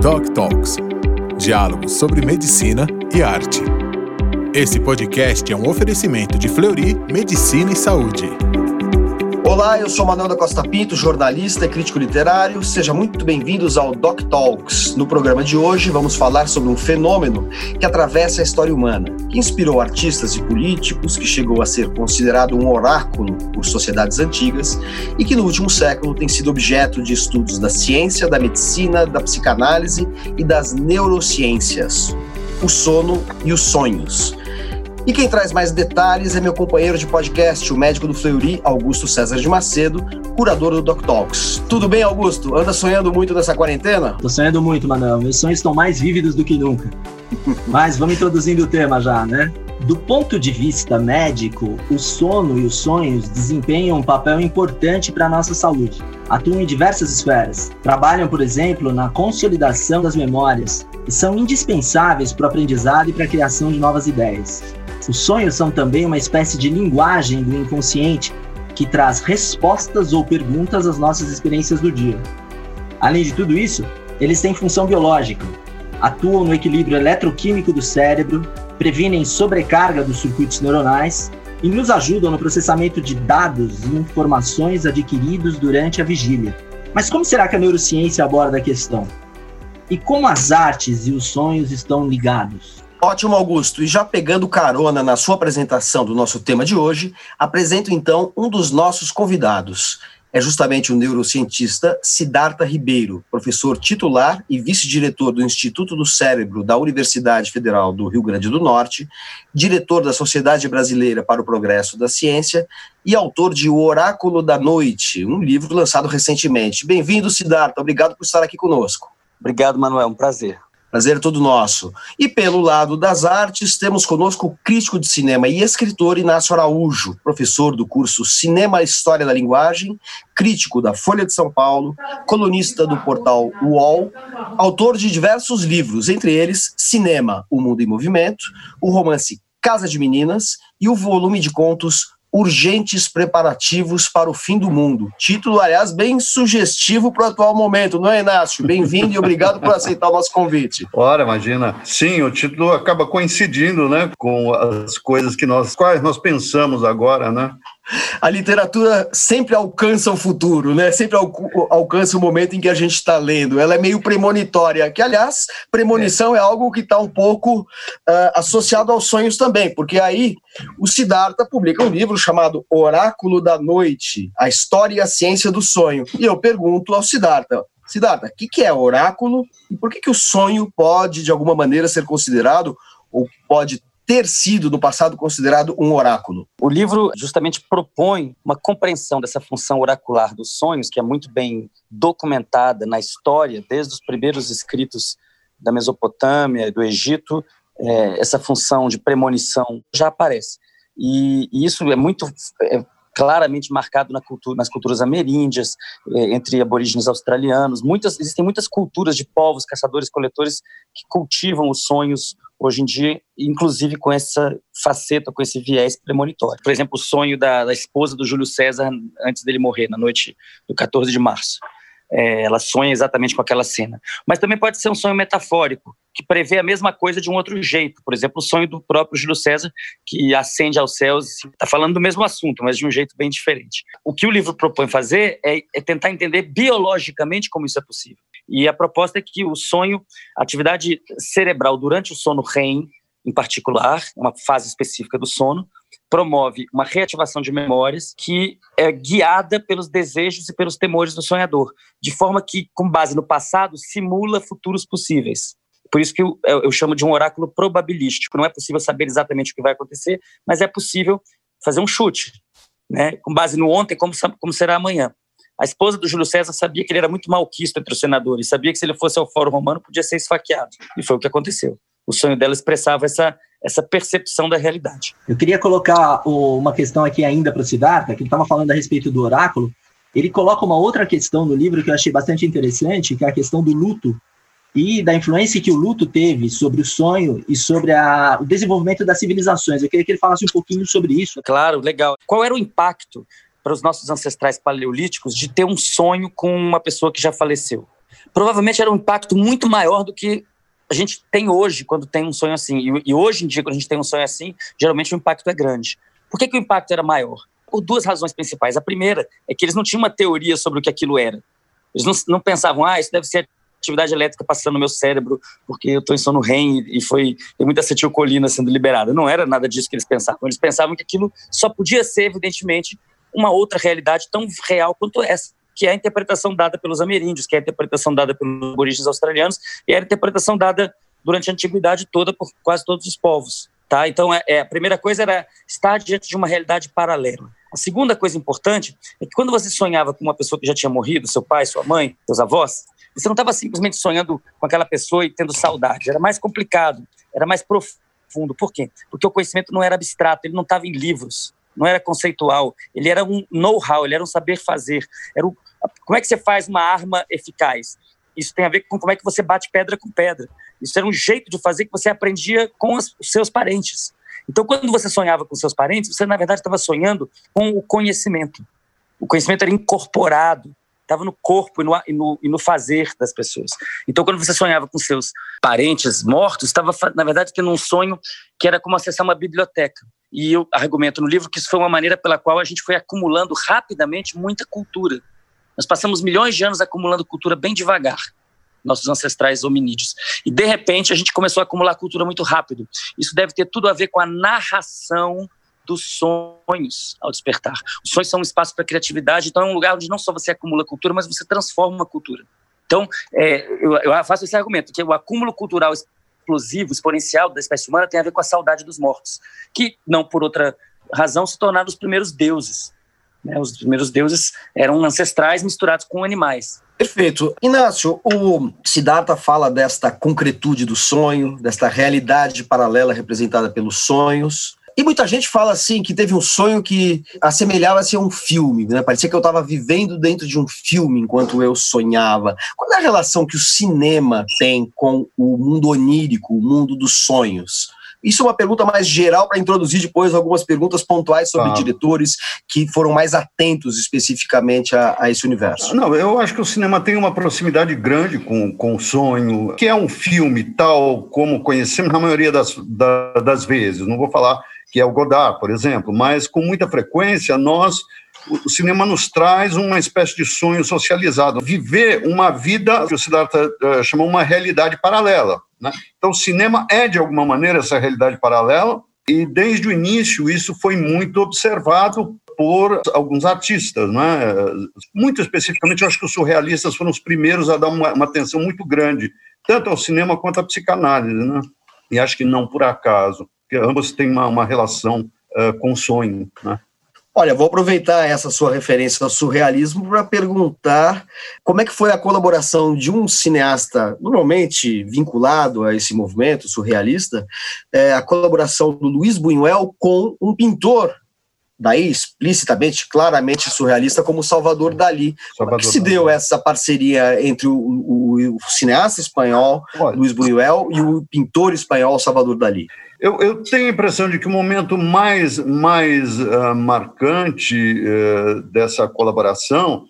Doc Talks diálogos sobre medicina e arte. Esse podcast é um oferecimento de Fleury Medicina e Saúde. Olá, eu sou Manuel da Costa Pinto, jornalista e crítico literário. Sejam muito bem-vindos ao Doc Talks. No programa de hoje, vamos falar sobre um fenômeno que atravessa a história humana, que inspirou artistas e políticos, que chegou a ser considerado um oráculo por sociedades antigas e que no último século tem sido objeto de estudos da ciência, da medicina, da psicanálise e das neurociências. O sono e os sonhos. E quem traz mais detalhes é meu companheiro de podcast, o médico do Fleury, Augusto César de Macedo, curador do Doc Talks. Tudo bem, Augusto? Anda sonhando muito nessa quarentena? Tô sonhando muito, Manuel. Meus sonhos estão mais vívidos do que nunca. Mas vamos introduzindo o tema já, né? Do ponto de vista médico, o sono e os sonhos desempenham um papel importante para a nossa saúde. Atuam em diversas esferas. Trabalham, por exemplo, na consolidação das memórias e são indispensáveis para o aprendizado e para a criação de novas ideias. Os sonhos são também uma espécie de linguagem do inconsciente que traz respostas ou perguntas às nossas experiências do dia. Além de tudo isso, eles têm função biológica, atuam no equilíbrio eletroquímico do cérebro, previnem sobrecarga dos circuitos neuronais e nos ajudam no processamento de dados e informações adquiridos durante a vigília. Mas como será que a neurociência aborda a questão? E como as artes e os sonhos estão ligados? Ótimo, Augusto. E já pegando carona na sua apresentação do nosso tema de hoje, apresento então um dos nossos convidados. É justamente o neurocientista Siddhartha Ribeiro, professor titular e vice-diretor do Instituto do Cérebro da Universidade Federal do Rio Grande do Norte, diretor da Sociedade Brasileira para o Progresso da Ciência e autor de O Oráculo da Noite, um livro lançado recentemente. Bem-vindo, Siddhartha. Obrigado por estar aqui conosco. Obrigado, Manuel. Um prazer. Prazer é todo nosso. E pelo lado das artes, temos conosco o crítico de cinema e escritor Inácio Araújo, professor do curso Cinema História da Linguagem, crítico da Folha de São Paulo, colunista do portal UOL, autor de diversos livros, entre eles Cinema, O Mundo em Movimento, o romance Casa de Meninas e o volume de contos Urgentes Preparativos para o Fim do Mundo. Título, aliás, bem sugestivo para o atual momento, não é, Inácio? Bem-vindo e obrigado por aceitar o nosso convite. Ora, imagina. Sim, o título acaba coincidindo né, com as coisas que nós, quais nós pensamos agora, né? A literatura sempre alcança o futuro, né? Sempre alcança o momento em que a gente está lendo. Ela é meio premonitória, que, aliás, premonição é, é algo que está um pouco uh, associado aos sonhos também, porque aí o Siddhartha publica um livro chamado Oráculo da Noite, a história e a ciência do sonho. E eu pergunto ao Siddhartha, Siddhartha, o que, que é oráculo e por que, que o sonho pode, de alguma maneira, ser considerado ou pode ter sido no passado considerado um oráculo. O livro justamente propõe uma compreensão dessa função oracular dos sonhos, que é muito bem documentada na história, desde os primeiros escritos da Mesopotâmia, do Egito, é, essa função de premonição já aparece. E, e isso é muito é, claramente marcado na cultura, nas culturas ameríndias, é, entre aborígenes australianos. Muitas, existem muitas culturas de povos, caçadores-coletores, que cultivam os sonhos hoje em dia, inclusive com essa faceta, com esse viés premonitório. Por exemplo, o sonho da, da esposa do Júlio César antes dele morrer, na noite do 14 de março. É, ela sonha exatamente com aquela cena. Mas também pode ser um sonho metafórico, que prevê a mesma coisa de um outro jeito. Por exemplo, o sonho do próprio Júlio César, que ascende aos céus, está falando do mesmo assunto, mas de um jeito bem diferente. O que o livro propõe fazer é, é tentar entender biologicamente como isso é possível. E a proposta é que o sonho, a atividade cerebral durante o sono REM, em particular, uma fase específica do sono, promove uma reativação de memórias que é guiada pelos desejos e pelos temores do sonhador, de forma que, com base no passado, simula futuros possíveis. Por isso que eu, eu chamo de um oráculo probabilístico. Não é possível saber exatamente o que vai acontecer, mas é possível fazer um chute, né? com base no ontem, como, como será amanhã. A esposa do Júlio César sabia que ele era muito malquisto entre os senadores, sabia que se ele fosse ao Fórum Romano podia ser esfaqueado. E foi o que aconteceu. O sonho dela expressava essa, essa percepção da realidade. Eu queria colocar uma questão aqui ainda para o Siddhartha, que ele estava falando a respeito do oráculo. Ele coloca uma outra questão no livro que eu achei bastante interessante, que é a questão do luto e da influência que o luto teve sobre o sonho e sobre a, o desenvolvimento das civilizações. Eu queria que ele falasse um pouquinho sobre isso. Claro, legal. Qual era o impacto para os nossos ancestrais paleolíticos de ter um sonho com uma pessoa que já faleceu. provavelmente era um impacto muito maior do que a gente tem hoje quando tem um sonho assim. E, e, hoje em dia, quando a gente tem um sonho assim, geralmente o impacto é grande. Por que, que o impacto era maior? Por duas razões principais. A primeira é que eles não tinham uma teoria sobre o que aquilo era. Eles não, não pensavam, ah, isso deve ser atividade elétrica passando no meu cérebro porque eu estou em sono REM e foi tem muita acetilcolina sendo liberada. Não era nada disso que eles pensavam. Eles pensavam que aquilo só podia ser, evidentemente, uma outra realidade tão real quanto essa que é a interpretação dada pelos ameríndios, que é a interpretação dada pelos aborígenes australianos, e era a interpretação dada durante a antiguidade toda por quase todos os povos. Tá? Então, é, é, a primeira coisa era estar diante de uma realidade paralela. A segunda coisa importante é que quando você sonhava com uma pessoa que já tinha morrido, seu pai, sua mãe, seus avós, você não estava simplesmente sonhando com aquela pessoa e tendo saudade. Era mais complicado, era mais profundo. Por quê? Porque o conhecimento não era abstrato, ele não estava em livros, não era conceitual, ele era um know-how, ele era um saber fazer. Era o, como é que você faz uma arma eficaz? Isso tem a ver com como é que você bate pedra com pedra. Isso era um jeito de fazer que você aprendia com os seus parentes. Então, quando você sonhava com seus parentes, você, na verdade, estava sonhando com o conhecimento. O conhecimento era incorporado, estava no corpo e no, e, no, e no, fazer das pessoas. Então, quando você sonhava com seus parentes mortos, estava, na verdade, tendo um sonho que era como acessar uma biblioteca. E eu argumento no livro que isso foi uma maneira pela qual a gente foi acumulando rapidamente muita cultura. Nós passamos milhões de anos acumulando cultura bem devagar, nossos ancestrais hominídeos. E, de repente, a gente começou a acumular cultura muito rápido. Isso deve ter tudo a ver com a narração dos sonhos ao despertar. Os sonhos são um espaço para criatividade, então é um lugar onde não só você acumula cultura, mas você transforma a cultura. Então, é, eu, eu, faço esse argumento, que o acúmulo cultural explosivo, exponencial da espécie humana tem a ver com a saudade dos mortos, que, não por outra razão, se tornaram os primeiros deuses. Né? Os primeiros deuses eram ancestrais misturados com animais. Perfeito. Inácio, o Siddhartha fala desta concretude do sonho, desta realidade paralela representada pelos sonhos. E muita gente fala assim que teve um sonho que assemelhava-se a um filme, né? Parecia que eu estava vivendo dentro de um filme enquanto eu sonhava. Qual é a relação que o cinema tem com o mundo onírico, o mundo dos sonhos? Isso é uma pergunta mais geral para introduzir depois algumas perguntas pontuais sobre ah. diretores que foram mais atentos especificamente a, a, esse universo. Não, eu acho que o cinema tem uma proximidade grande com, com o sonho, que é um filme tal como conhecemos na maioria das, da, das vezes. Não vou falar que é o Godard, por exemplo, mas com muita frequência nós o cinema nos traz uma espécie de sonho socializado, viver uma vida que o Siddhartha uh, chamou uma realidade paralela. Né? Então, o cinema é, de alguma maneira, essa realidade paralela, e desde o início isso foi muito observado por alguns artistas. Né? Muito especificamente, eu acho que os surrealistas foram os primeiros a dar uma, uma atenção muito grande, tanto ao cinema quanto à psicanálise. Né? E acho que não por acaso, porque ambos têm uma, uma relação uh, com o sonho. Né? Olha, vou aproveitar essa sua referência ao surrealismo para perguntar como é que foi a colaboração de um cineasta normalmente vinculado a esse movimento surrealista, é, a colaboração do Luiz Buñuel com um pintor daí explicitamente, claramente surrealista como Salvador Dali. Salvador Como é que se Dali. deu essa parceria entre o, o, o cineasta espanhol Olha. Luiz Buñuel e o pintor espanhol Salvador Dali? Eu, eu, tenho a impressão de que o momento mais, mais uh, marcante uh, dessa colaboração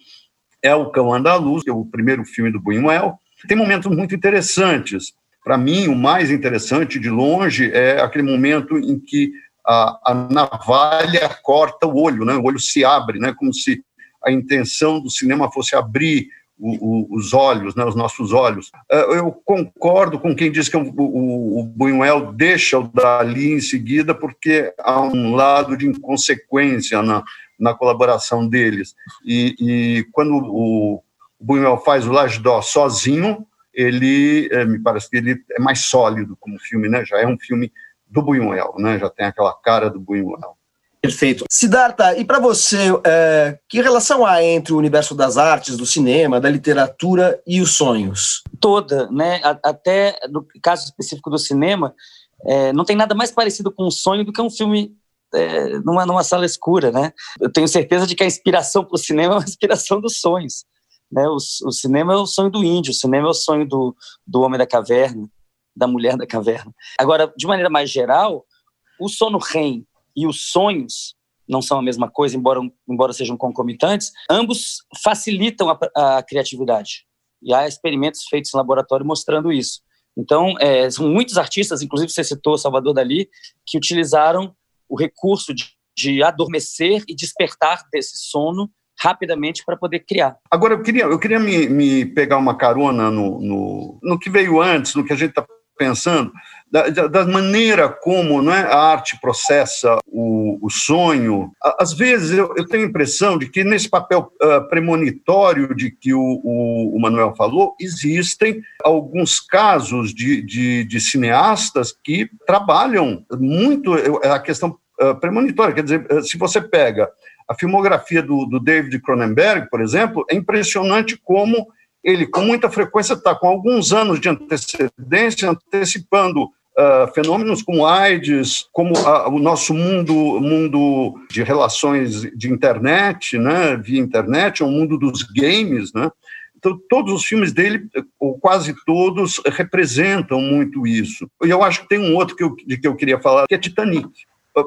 é o Cão Andaluz, que é o primeiro filme do Buñuel. Tem momentos muito interessantes. Para mim, o mais interessante, de longe, é aquele momento em que a, a navalha corta o olho, né? o olho se abre, né? como se a intenção do cinema fosse abrir o, o, os olhos, né, os nossos olhos. Ah, eu concordo com quem diz que o, o, o Buñuel deixa o Dali em seguida porque há um lado de inconsequência na, na colaboração deles. E, e quando o Buñuel faz o Lajidó sozinho, ele, é, me parece que ele é mais sólido como filme, né? já é um filme do Buñuel, né? já tem aquela cara do Buñuel. Perfeito. Siddhartha, e para você, é, que relação há entre o universo das artes, do cinema, da literatura e os sonhos? Toda, né? Até no caso específico do cinema, é, não tem nada mais parecido com um sonho do que um filme é, numa, numa sala escura, né? Eu tenho certeza de que a inspiração para o cinema é uma inspiração dos sonhos. Né? O, o, cinema é o sonho do índio, o cinema é o sonho do, do homem da caverna, da mulher da caverna. Agora, de maneira mais geral, o sono REM e os sonhos não são a mesma coisa, embora, embora sejam concomitantes, ambos facilitam a, a criatividade. E há experimentos feitos em laboratório mostrando isso. Então, é, são muitos artistas, inclusive você citou Salvador Dali, que utilizaram o recurso de, de adormecer e despertar desse sono rapidamente para poder criar. Agora, eu queria, eu queria me, me pegar uma carona no, no, no que veio antes, no que a gente está pensando, da, da, maneira como não é, a arte processa o, o sonho. Às vezes eu, eu, tenho a impressão de que nesse papel uh, premonitório de que o, o, o, Manuel falou, existem alguns casos de, de, de cineastas que trabalham muito a questão uh, premonitória. Quer dizer, se você pega a filmografia do, do David Cronenberg, por exemplo, é impressionante como ele, com muita frequência, está com alguns anos de antecedência, antecipando uh, fenômenos como AIDS, como uh, o nosso mundo, mundo de relações de internet, né, via internet, o mundo dos games, né? Então, todos os filmes dele, ou quase todos, representam muito isso. E eu acho que tem um outro que eu, de que eu queria falar, que é Titanic.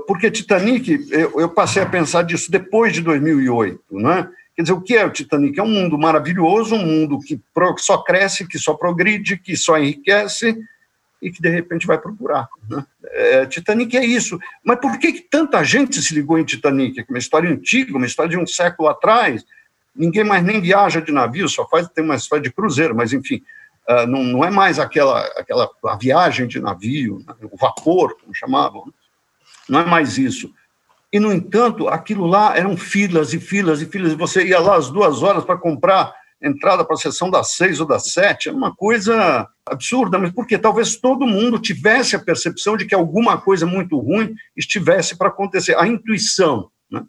Porque Titanic, eu, eu passei a pensar disso depois de 2008, né? Quer dizer, o que é o Titanic? É um mundo maravilhoso, um mundo que só cresce, que só progride, que só enriquece e que de repente vai para o buraco. Né? É, Titanic é isso. Mas por que, que tanta gente se ligou em Titanic? É uma história antiga, uma história de um século atrás. Ninguém mais nem viaja de navio, só faz tem uma história de cruzeiro, mas enfim, uh, não, não é mais aquela aquela a viagem de navio, né? o vapor, como chamavam. Não é mais isso. E, no entanto, aquilo lá eram filas e filas e filas, e você ia lá às duas horas para comprar entrada para a sessão das seis ou das sete, era uma coisa absurda, mas porque talvez todo mundo tivesse a percepção de que alguma coisa muito ruim estivesse para acontecer, a intuição. Né?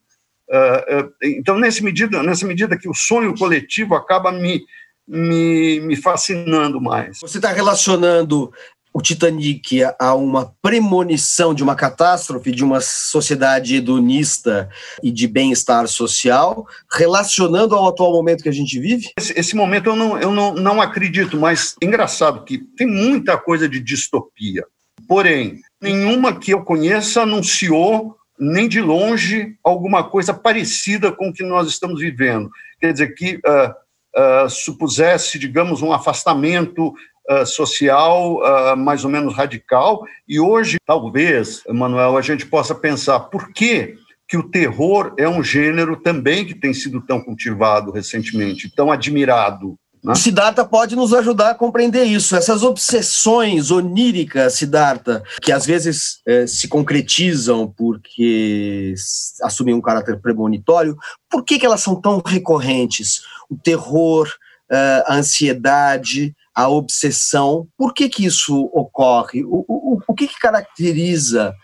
Uh, uh, então, nessa medida, nessa medida que o sonho coletivo acaba me, me, me fascinando mais. Você está relacionando o Titanic a uma premonição de uma catástrofe, de uma sociedade hedonista e de bem-estar social, relacionando ao atual momento que a gente vive? Esse, esse, momento eu, não, eu não, não acredito, mas é engraçado que tem muita coisa de distopia. Porém, nenhuma que eu conheça anunciou nem de longe alguma coisa parecida com o que nós estamos vivendo. Quer dizer, que uh, uh, supusesse, digamos, um afastamento uh, social uh, mais ou menos radical. E hoje, talvez, Manuel, a gente possa pensar por que, que o terror é um gênero também que tem sido tão cultivado recentemente, tão admirado. Né? Siddhartha pode nos ajudar a compreender isso. Essas obsessões oníricas, Siddhartha, que às vezes eh, se concretizam porque assumem um caráter premonitório, por que, que elas são tão recorrentes? O terror, uh, a ansiedade, a obsessão. Por que, que isso ocorre? O, o, o que, que caracteriza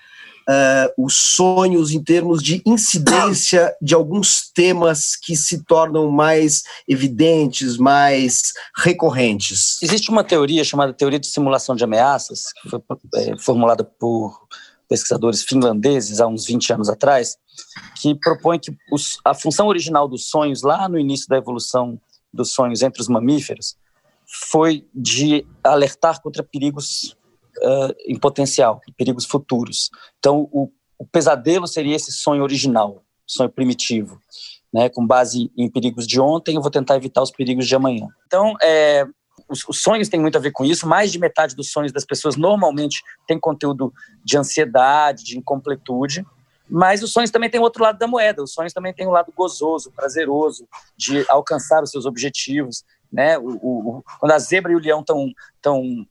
uh, os sonhos em termos de incidência de alguns temas que se tornam mais evidentes, mais recorrentes? Existe uma teoria chamada teoria de simulação de ameaças, que foi é, formulada por pesquisadores finlandeses há uns 20 anos atrás, que propõe que os, a função original dos sonhos, lá no início da evolução dos sonhos entre os mamíferos foi de alertar contra perigos uh, em potencial, perigos futuros. Então, o, o, pesadelo seria esse sonho original, sonho primitivo, né, com base em perigos de ontem, eu vou tentar evitar os perigos de amanhã. Então, é, os, os, sonhos têm muito a ver com isso. Mais de metade dos sonhos das pessoas normalmente tem conteúdo de ansiedade, de incompletude. Mas os sonhos também têm outro lado da moeda. Os sonhos também têm um lado gozoso, prazeroso, de alcançar os seus objetivos. Né? O, o, quando a zebra e o leão estão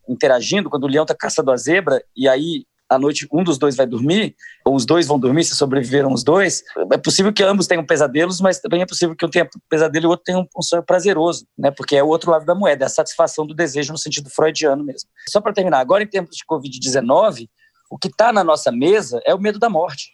interagindo, quando o leão está caçando a zebra, e aí à noite um dos dois vai dormir, ou os dois vão dormir se sobreviveram os dois, é possível que ambos tenham pesadelos, mas também é possível que um tenha pesadelo e o outro tenha um, sonho prazeroso, né? porque é o outro lado da moeda, é a satisfação do desejo no sentido freudiano mesmo. Só para terminar, agora em tempos de Covid-19, o que está na nossa mesa é o medo da morte.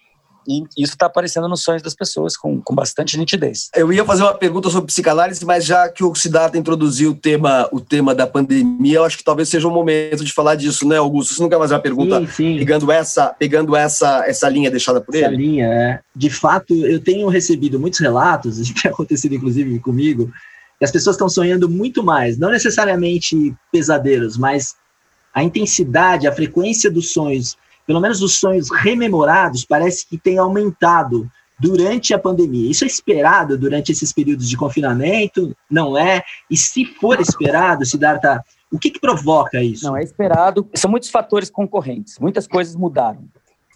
E isso está aparecendo nos sonhos das pessoas com, com bastante nitidez. Eu ia fazer uma pergunta sobre psicanálise, mas já que o Siddhartha introduziu o tema, o tema da pandemia, eu acho que talvez seja o momento de falar disso, né, Augusto? Você não quer fazer uma pergunta sim, sim. pegando, essa, pegando essa, essa linha deixada por essa ele? Essa linha, é. De fato, eu tenho recebido muitos relatos, isso tem acontecido inclusive comigo, que as pessoas estão sonhando muito mais, não necessariamente pesadelos, mas a intensidade, a frequência dos sonhos pelo menos os sonhos rememorados, parece que tem aumentado durante a pandemia. Isso é esperado durante esses períodos de confinamento? Não é? E se for esperado, Siddhartha, o que, que provoca isso? Não, é esperado. São muitos fatores concorrentes. Muitas coisas mudaram.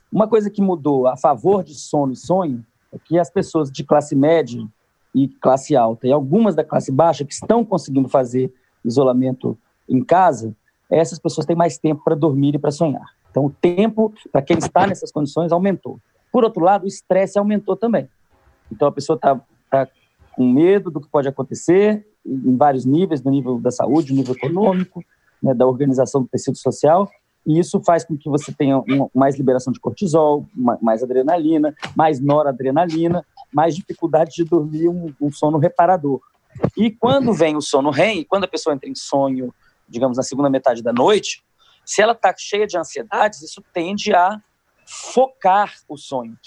Uma coisa que mudou a favor de sono e sonho é que as pessoas de classe média e classe alta e algumas da classe baixa que estão conseguindo fazer isolamento em casa, essas pessoas têm mais tempo para dormir e para sonhar. Então, o tempo para quem está nessas condições aumentou. Por outro lado, o estresse aumentou também. Então, a pessoa está tá com medo do que pode acontecer em vários níveis, no nível da saúde, no nível econômico, né, da organização do tecido social, e isso faz com que você tenha uma, mais liberação de cortisol, mais adrenalina, mais noradrenalina, mais dificuldade de dormir um, um sono reparador. E quando vem o sono REM, quando a pessoa entra em sonho, digamos, na segunda metade da noite, se ela está cheia de ansiedades, isso tende a focar o sonho.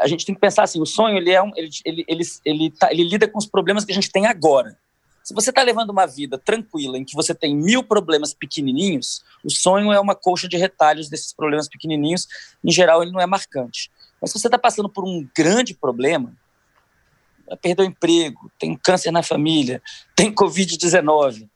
A gente tem que pensar assim, o sonho ele é um, ele, ele, ele, ele, tá, ele lida com os problemas que a gente tem agora. Se você está levando uma vida tranquila, em que você tem mil problemas pequenininhos, o sonho é uma colcha de retalhos desses problemas pequenininhos. Em geral, ele não é marcante. Mas se você está passando por um grande problema, perdeu o emprego, tem câncer na família, tem Covid-19,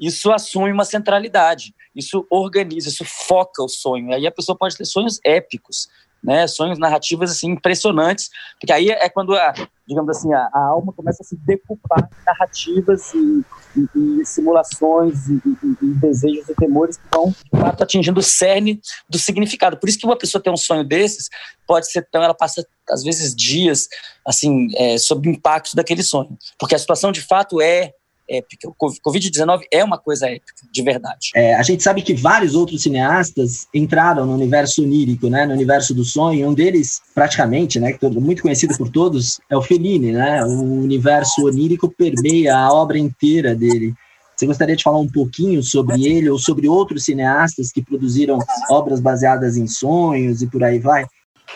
isso assume uma centralidade, isso organiza, isso foca o sonho. Aí a pessoa pode ter sonhos épicos, né? Sonhos narrativas assim impressionantes, porque aí é quando a, digamos assim, a, a alma começa a se decupar em narrativas e, e, e simulações e, e, desejos e temores que vão de fato atingindo o cerne do significado. Por isso que uma pessoa tem um sonho desses pode ser tão, ela passa às vezes dias assim é, sob o impacto daquele sonho, porque a situação de fato é épica. O Covid-19 é uma coisa épica, de verdade. É, a gente sabe que vários outros cineastas entraram no universo onírico, né, no universo do sonho. Um deles, praticamente, né, muito conhecido por todos, é o Fellini, né? O universo onírico permeia a obra inteira dele. Você gostaria de falar um pouquinho sobre ele ou sobre outros cineastas que produziram obras baseadas em sonhos e por aí vai?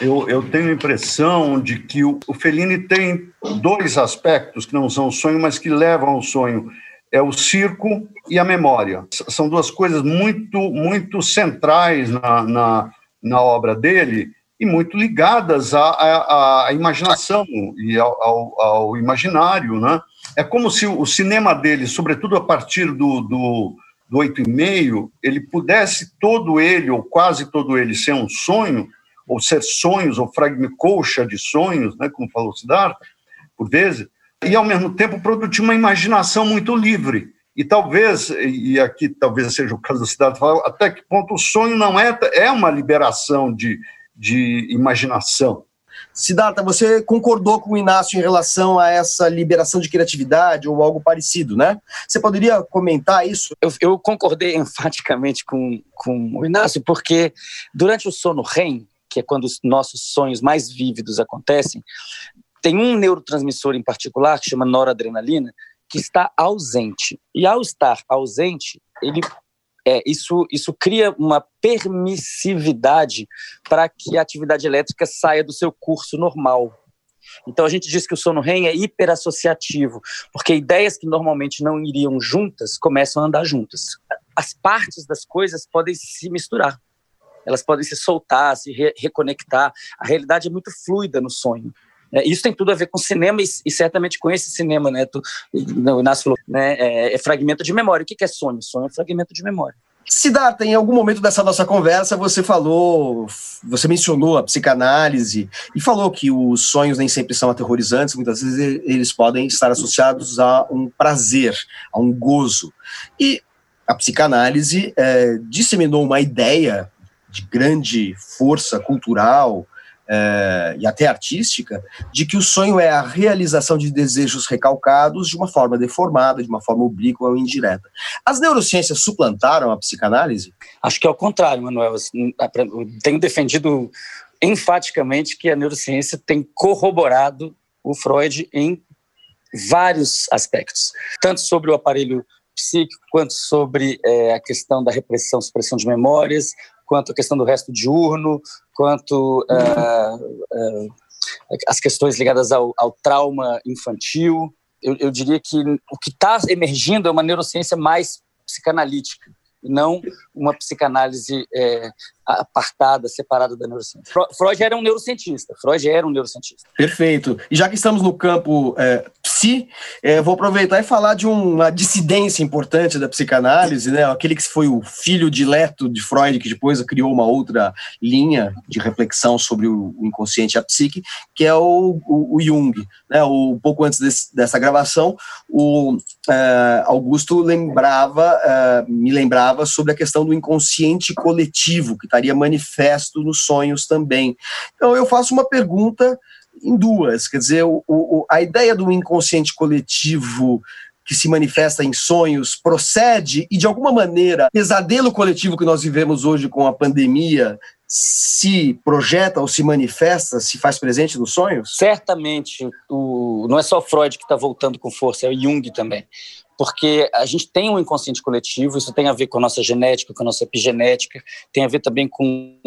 Eu, eu tenho a impressão de que o, o Fellini tem dois aspectos que não são o sonho, mas que levam ao sonho. É o circo e a memória. São duas coisas muito, muito centrais na, na, na obra dele e muito ligadas à, à, à imaginação e ao, ao, ao, imaginário. Né? É como se o cinema dele, sobretudo a partir do, do, do 8,5, ele pudesse todo ele, ou quase todo ele, ser um sonho, ou ser sonhos, ou fragmento colcha de sonhos, né, como falou Siddhartha, por vezes, e ao mesmo tempo produzir uma imaginação muito livre. E talvez, e aqui talvez seja o caso do Siddhartha, até que ponto o sonho não é, é uma liberação de, de imaginação. Siddhartha, você concordou com o Inácio em relação a essa liberação de criatividade ou algo parecido, né? Você poderia comentar isso? Eu, eu concordei enfaticamente com, com o Inácio, porque durante o sono REM, que é quando os nossos sonhos mais vívidos acontecem, tem um neurotransmissor em particular, que chama noradrenalina, que está ausente. E ao estar ausente, ele é, isso, isso cria uma permissividade para que a atividade elétrica saia do seu curso normal. Então a gente diz que o sono REM é hiperassociativo, porque ideias que normalmente não iriam juntas começam a andar juntas. As partes das coisas podem se misturar elas podem se soltar, se re reconectar. A realidade é muito fluida no sonho. É, isso tem tudo a ver com cinema e, e, certamente com esse cinema, né? Tu, o Inácio falou, né? É, é, fragmento de memória. O que é sonho? Sonho é fragmento de memória. Siddhartha, em algum momento dessa nossa conversa, você falou, você mencionou a psicanálise e falou que os sonhos nem sempre são aterrorizantes, muitas vezes eles podem estar associados a um prazer, a um gozo. E a psicanálise é, disseminou uma ideia de grande força cultural é, e até artística, de que o sonho é a realização de desejos recalcados de uma forma deformada, de uma forma oblíqua ou indireta. As neurociências suplantaram a psicanálise? Acho que é o contrário, Manuel. tenho defendido enfaticamente que a neurociência tem corroborado o Freud em vários aspectos, tanto sobre o aparelho psíquico, quanto sobre é, a questão da repressão, supressão de memórias, quanto a questão do resto diurno, quanto uh, uh, as questões ligadas ao, ao trauma infantil. Eu, eu, diria que o que está emergindo é uma neurociência mais psicanalítica. Não uma psicanálise é, apartada, separada da neurociência. Freud era um neurocientista. Freud era um neurocientista. Perfeito. E já que estamos no campo é, psi, é, vou aproveitar e falar de uma dissidência importante da psicanálise, né? Aquele que foi o filho dileto de Freud, que depois criou uma outra linha de reflexão sobre o inconsciente e a psique, que é o, o, o Jung. Né? O, pouco antes desse, dessa gravação, o é, Augusto lembrava, é, me lembrava sobre a questão do inconsciente coletivo, que estaria manifesto nos sonhos também. Então, eu faço uma pergunta em duas, quer dizer, o, o, a ideia do inconsciente coletivo que se manifesta em sonhos procede e, de alguma maneira, pesadelo coletivo que nós vivemos hoje com a pandemia se projeta ou se manifesta, se faz presente nos sonhos? Certamente. O, não é só Freud que está voltando com força, é o Jung também porque a gente tem um inconsciente coletivo, isso tem a ver com a nossa genética, com a nossa epigenética, tem a ver também com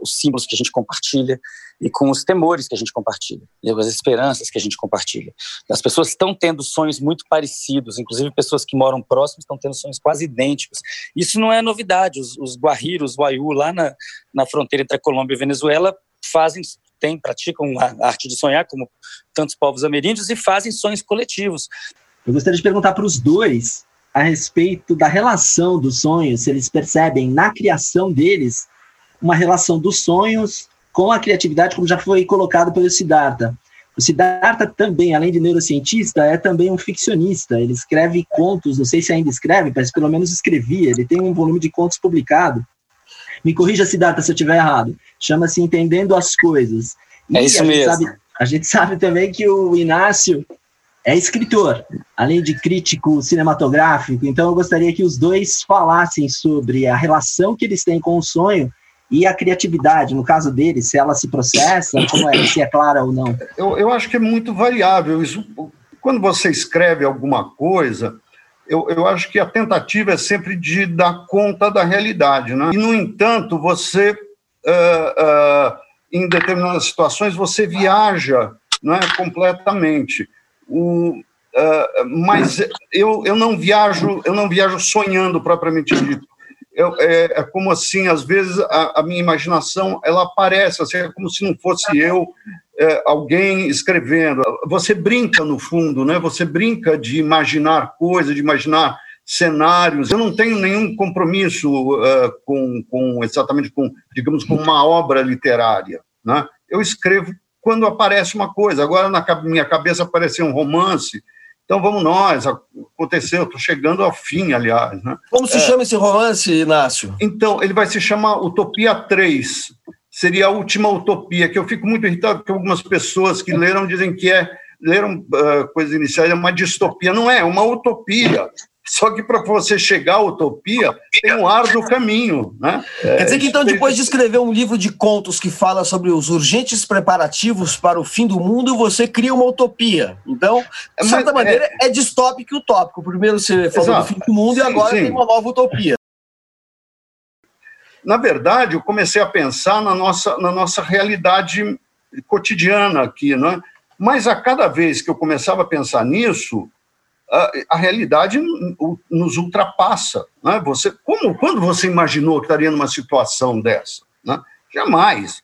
os símbolos que a gente compartilha e com os temores que a gente compartilha, e as esperanças que a gente compartilha. As pessoas estão tendo sonhos muito parecidos, inclusive pessoas que moram próximas estão tendo sonhos quase idênticos. Isso não é novidade, os, os guajiros, os waiú, lá na, na fronteira entre a Colômbia e a Venezuela, fazem tem, praticam a arte de sonhar, como tantos povos ameríndios, e fazem sonhos coletivos. Eu gostaria de perguntar para os dois a respeito da relação dos sonhos, se eles percebem na criação deles uma relação dos sonhos com a criatividade, como já foi colocado pelo Siddhartha. O Siddhartha também, além de neurocientista, é também um ficcionista. Ele escreve contos, não sei se ainda escreve, mas pelo menos escrevia. Ele tem um volume de contos publicado. Me corrija, Siddhartha, se eu estiver errado. Chama-se Entendendo as Coisas. É e é isso mesmo. Sabe, a gente sabe também que o Inácio é escritor, além de crítico cinematográfico. Então, eu gostaria que os dois falassem sobre a relação que eles têm com o sonho e a criatividade, no caso deles, se ela se processa, como é, se é clara ou não. Eu, eu acho que é muito variável. Isso, quando você escreve alguma coisa, eu, eu acho que a tentativa é sempre de dar conta da realidade. Né? E, no entanto, você, uh, uh, em determinadas situações, você viaja né, completamente. O, uh, mas eu, eu não viajo eu não viajo sonhando propriamente dito. Eu, é, é, como assim, às vezes a, a, minha imaginação ela aparece, assim, é como se não fosse eu, é, alguém escrevendo. Você brinca no fundo, né? Você brinca de imaginar coisas, de imaginar cenários. Eu não tenho nenhum compromisso uh, com, com exatamente com, digamos, com uma obra literária, né? Eu escrevo quando aparece uma coisa. Agora, na minha cabeça, apareceu um romance. Então, vamos nós. Aconteceu, estou chegando ao fim, aliás. Né? Como se é, chama esse romance, Inácio? Então, ele vai se chamar Utopia 3. Seria a última utopia, que eu fico muito irritado, porque algumas pessoas que leram dizem que é leram uh, coisas iniciais, é uma distopia. Não é, é uma utopia. Só que para você chegar à utopia, tem um árduo caminho. Né? Quer dizer que, então, depois de escrever um livro de contos que fala sobre os urgentes preparativos para o fim do mundo, você cria uma utopia. Então, de certa Mas, maneira, é... é distópico e utópico. Primeiro você falou Exato. do fim do mundo sim, e agora sim. tem uma nova utopia. Na verdade, eu comecei a pensar na nossa, na nossa realidade cotidiana aqui, né? Mas a cada vez que eu começava a pensar nisso, a, realidade nos ultrapassa. Né? Você, como, quando você imaginou que estaria numa situação dessa? Né? Jamais.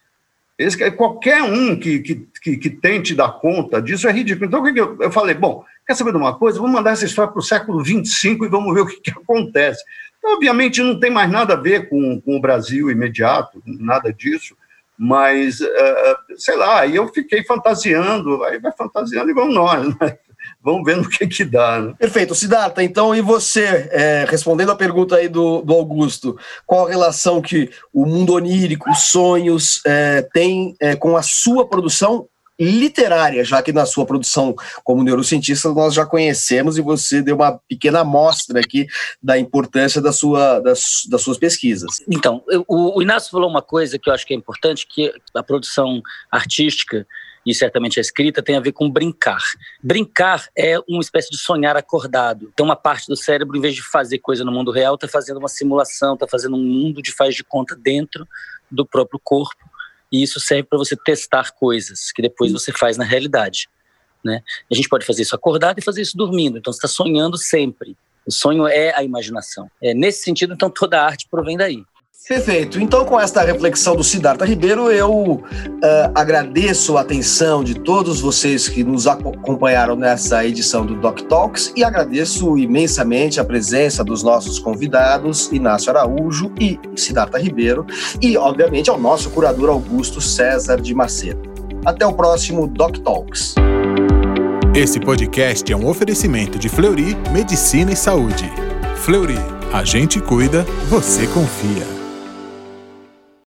Esse, qualquer um que, que, que, que, tente dar conta disso é ridículo. Então, o que, que eu, eu, falei? Bom, quer saber de uma coisa? Vamos mandar essa história para o século XXV e vamos ver o que, que acontece. Então, obviamente, não tem mais nada a ver com, com o Brasil imediato, nada disso, mas, uh, sei lá, aí eu fiquei fantasiando, aí vai fantasiando e vamos nós, né? Vamos ver no que que dá. Né? Perfeito. Siddhartha, então, e você, é, respondendo a pergunta aí do, do Augusto, qual a relação que o mundo onírico, os sonhos, é, tem é, com a sua produção literária, já que na sua produção como neurocientista nós já conhecemos e você deu uma pequena amostra aqui da importância da sua, das, das suas pesquisas. Então, o, o Inácio falou uma coisa que eu acho que é importante, que a produção artística e certamente a escrita, tem a ver com brincar. Brincar é uma espécie de sonhar acordado. Então, uma parte do cérebro, em vez de fazer coisa no mundo real, está fazendo uma simulação, está fazendo um mundo de faz de conta dentro do próprio corpo. E isso serve para você testar coisas que depois você faz na realidade. Né? A gente pode fazer isso acordado e fazer isso dormindo. Então, você está sonhando sempre. O sonho é a imaginação. É, nesse sentido, então, toda a arte provém daí. Perfeito. Então, com esta reflexão do Siddhartha Ribeiro, eu uh, agradeço a atenção de todos vocês que nos acompanharam nessa edição do Doc Talks e agradeço imensamente a presença dos nossos convidados, Inácio Araújo e Siddhartha Ribeiro, e, obviamente, ao nosso curador Augusto César de Macedo. Até o próximo Doc Talks. Esse podcast é um oferecimento de Fleury Medicina e Saúde. Fleury, a gente cuida, você confia.